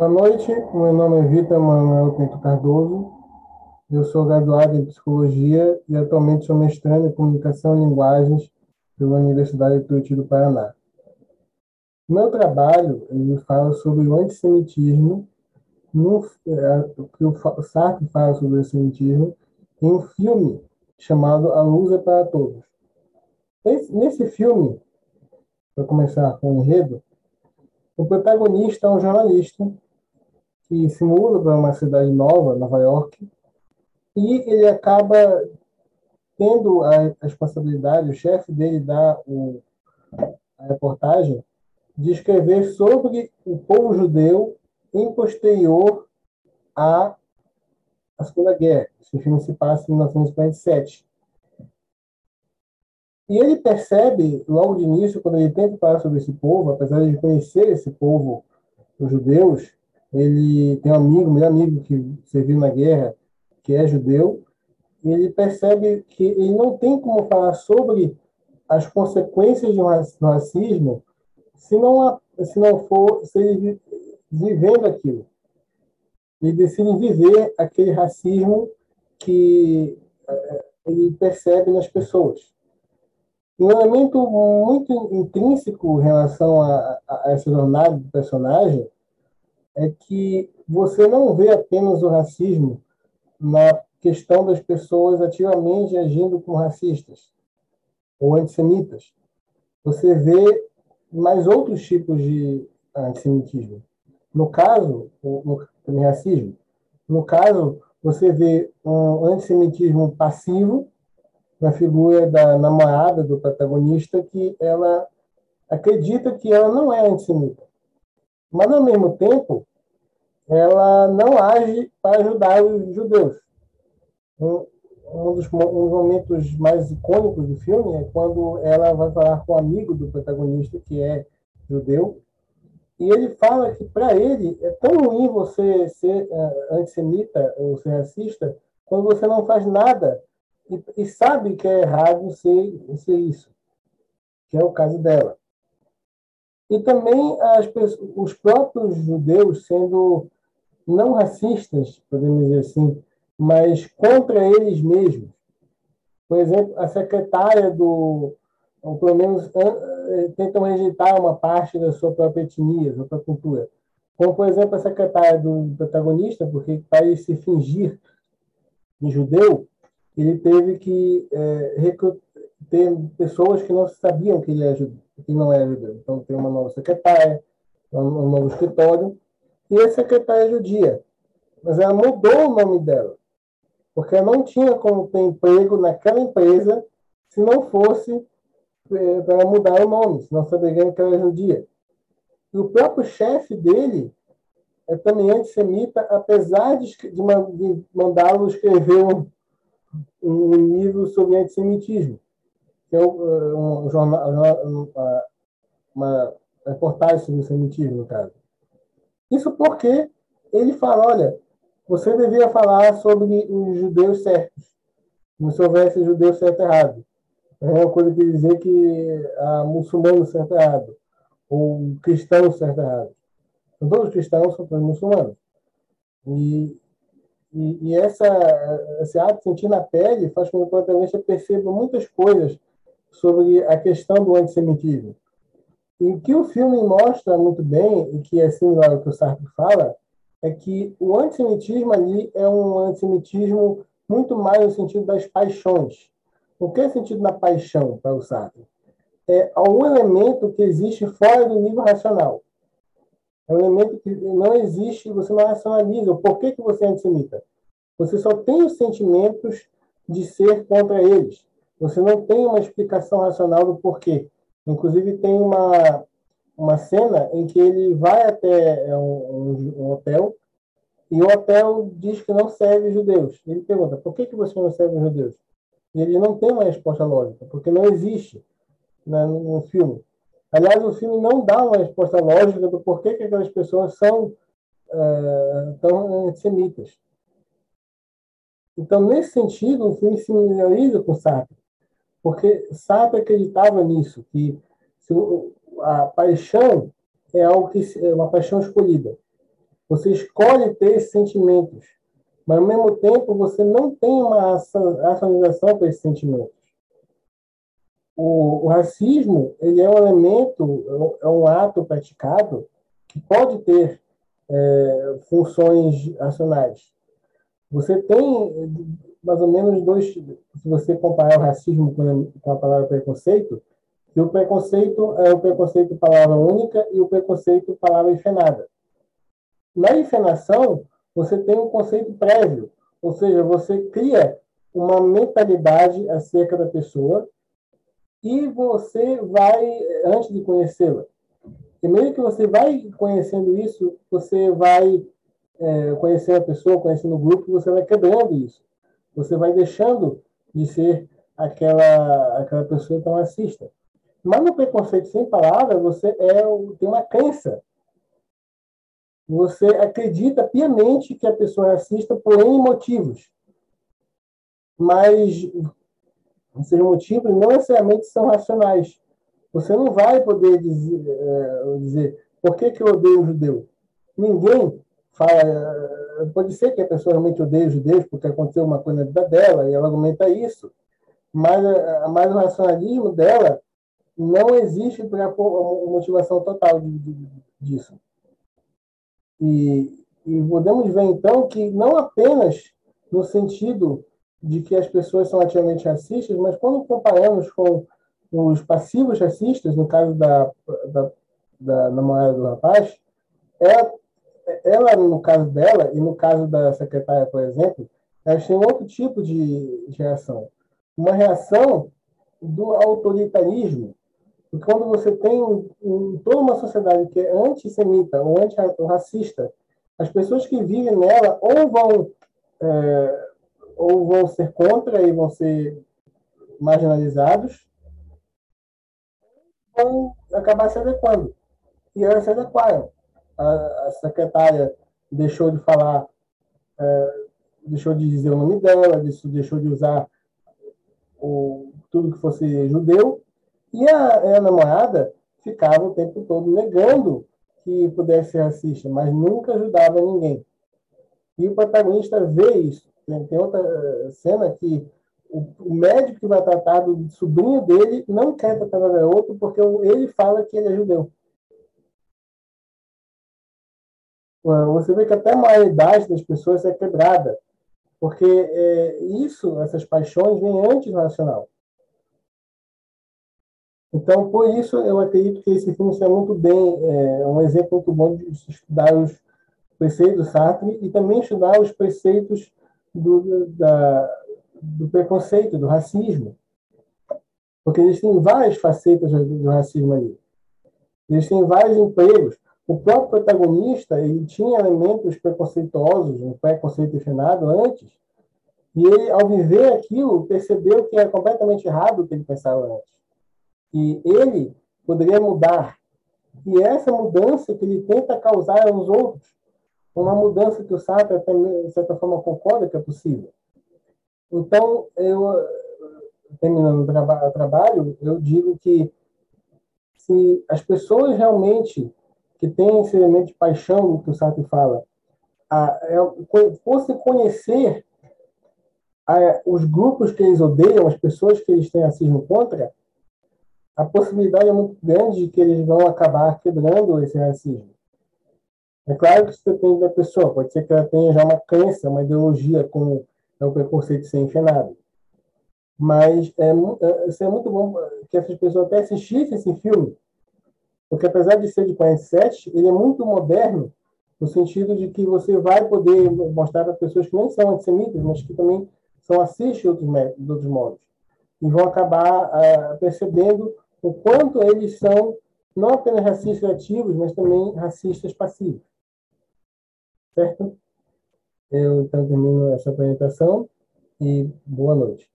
Boa noite, meu nome é Vitor Manuel Pinto Cardoso, eu sou graduado em Psicologia e atualmente sou mestrando em Comunicação e Linguagens pela Universidade Tuiuti do Paraná. Meu trabalho ele fala sobre o antissemitismo, no, é, o Sartre fala sobre o antissemitismo, em um filme chamado A Luz é para Todos. Esse, nesse filme, para começar com o enredo, o protagonista é um jornalista que se muda para uma cidade nova, Nova York, e ele acaba tendo a responsabilidade, o chefe dele dá o, a reportagem, de escrever sobre o povo judeu em posterior à, à Segunda Guerra. Esse filme se passa em 1947. E ele percebe, logo de início, quando ele tenta falar sobre esse povo, apesar de conhecer esse povo, os judeus, ele tem um amigo, meu amigo que serviu na guerra, que é judeu, ele percebe que ele não tem como falar sobre as consequências do racismo se não, se não for se ele vivendo aquilo. Ele decide viver aquele racismo que eh, ele percebe nas pessoas. Um elemento muito intrínseco em relação a, a essa jornada do personagem é que você não vê apenas o racismo na questão das pessoas ativamente agindo como racistas ou antissemitas. Você vê mais outros tipos de antissemitismo. No caso, o, racismo, no caso, você vê um antissemitismo passivo na figura da namorada do protagonista que ela acredita que ela não é antissemita. Mas, ao mesmo tempo, ela não age para ajudar os judeus. Um, um, dos, um momentos mais icônicos do filme é quando ela vai falar com um amigo do protagonista, que é judeu, e ele fala que para ele é tão ruim você ser uh, antissemita ou ser racista quando você não faz nada e, e sabe que é errado ser, ser isso, que é o caso dela. E também as, os próprios judeus sendo não racistas, podemos dizer assim, mas contra eles mesmos. Por exemplo, a secretária do, ou pelo menos tentam rejeitar uma parte da sua própria etnia, da sua cultura. Como, por exemplo, a secretária do protagonista, porque para ele se fingir de judeu, ele teve que é, ter pessoas que não sabiam que ele, é judeu, que não é judeu. Então, tem uma nova secretária, um novo escritório, e a secretária é judia. Mas ela mudou o nome dela, porque não tinha como ter emprego naquela empresa se não fosse é, para mudar o nome, senão saberia que ela é judia. E o próprio chefe dele é também antissemita, apesar de, de mandá-lo escrever um, um livro sobre antissemitismo, que é um, jornal, uma, uma reportagem sobre antissemitismo, no caso. Isso porque ele fala, olha, você devia falar sobre os judeus certos, como se houvesse judeus certo e errado. É uma coisa que dizer que a muçulmano certo e errado, ou cristão certo e errado. Todos os cristãos são todos muçulmanos. E, e, e, essa, esse ato de sentir na pele faz com que o protagonista perceba muitas coisas sobre a questão do antissemitismo. E o que o filme mostra muito bem, e que é similar ao que o Sartre fala, é que o antissemitismo ali é um antissemitismo muito mais no sentido das paixões. O que é sentido na paixão para o Sartre? É algum elemento que existe fora do nível racional. É um elemento que não existe, você não racionaliza. Por que, que você é antissemita? Você só tem os sentimentos de ser contra eles. Você não tem uma explicação racional do porquê. Inclusive, tem uma, uma cena em que ele vai até é, um, um, hotel e o hotel diz que não serve judeus. Ele pergunta, por que, que você não serve judeus? E ele não tem uma resposta lógica, porque não existe né, no filme. Aliás, o filme não dá uma resposta lógica do porquê que aquelas pessoas são é, tão antissemitas. Então, nesse sentido, o filme se familiariza com Sartre, porque Sartre acreditava nisso, que a paixão é algo que é uma paixão escolhida. Você escolhe ter esses sentimentos, mas ao mesmo tempo você não tem uma racionalização para esses sentimentos. O, o, racismo ele é um elemento, é um ato praticado que pode ter é, funções racionais. Você tem mais ou menos dois, se você comparar o racismo com, a palavra preconceito, que o preconceito é o preconceito palavra única e o preconceito palavra enfenada. Na enfenação, você tem um conceito prévio, ou seja, você cria uma mentalidade acerca da pessoa e você vai, antes de conhecê-la, primeiro que você vai conhecendo isso, você vai é, conhecendo a pessoa, conhecendo o grupo, você vai quebrando isso. Você vai deixando de ser aquela, aquela pessoa tão racista. Mas no preconceito sem palavras, você é, tem uma crença. Você acredita piamente que a pessoa é racista por N motivos. Mas esses motivos não necessariamente são racionais. Você não vai poder dizer, é, dizer por que, que eu odeio o judeu. Ninguém fala. Pode ser que a pessoa realmente odeie os judeus porque aconteceu uma coisa na vida dela e ela argumenta isso. Mas, mas o racionalismo dela não existe para motivação total de, de, disso. E, e podemos ver, então, que não apenas no sentido de que as pessoas são ativamente racistas, mas quando comparamos com os passivos racistas, no caso da, da, da namorada do rapaz, ela, ela, no caso dela, e no caso da secretária, por exemplo, elas têm outro tipo de, de reação. Uma reação do autoritarismo, porque quando você tem um, toda uma sociedade que é antissemita ou antirracista, as pessoas que vivem nela ou vão, é, ou vão ser contra e vão ser marginalizados, vão acabar se adequando. E elas se adequaram. A, a secretária deixou de falar, é, deixou de dizer o nome dela, deixou de usar o, tudo que fosse judeu, e a, a namorada ficava o tempo todo negando que pudesse ser racista, mas nunca ajudava ninguém. E o protagonista vê isso. Tem, outra eh, cena que o, médico que vai tratar do sobrinho dele não quer tratar do garoto porque ele fala que ele é judeu. Você vê que até a maioridade das pessoas é quebrada, porque é, isso, essas paixões, vêm antes do racional. Então, por isso, eu acredito que esse filme é muito bem, é um exemplo muito bom de estudar os preceitos do Sartre e também estudar os preceitos do, da, do preconceito, do racismo. Porque eles têm várias facetas do racismo ali. Eles têm vários empregos. O próprio protagonista ele tinha elementos preconceituosos, um preconceito refinado antes, e ele, ao viver aquilo, percebeu que era completamente errado o que ele pensava antes que ele poderia mudar. E essa mudança que ele tenta causar aos outros, uma mudança que o Sartre, até, de certa forma, concorda que é possível. Então, eu, terminando o trabalho, eu digo que se as pessoas realmente que têm esse elemento de paixão que o Sartre fala, a, é, fossem conhecer a, os grupos que eles odeiam, as pessoas que eles têm racismo contra, a possibilidade é muito grande de que eles vão acabar quebrando esse racismo. É claro que isso depende da pessoa, pode ser que ela tenha já uma crença, uma ideologia como é o preconceito sem enxenado. Mas é, é, é muito bom que essas pessoas até assistissem esse filme, porque apesar de ser de 47, ele é muito moderno, no sentido de que você vai poder mostrar para pessoas que não são antissemitas, mas que também são assistem outros, outros modos. E vão acabar uh, percebendo o quanto eles são não apenas racistas ativos, mas também racistas passivos. Certo? Eu então termino essa apresentação e boa noite.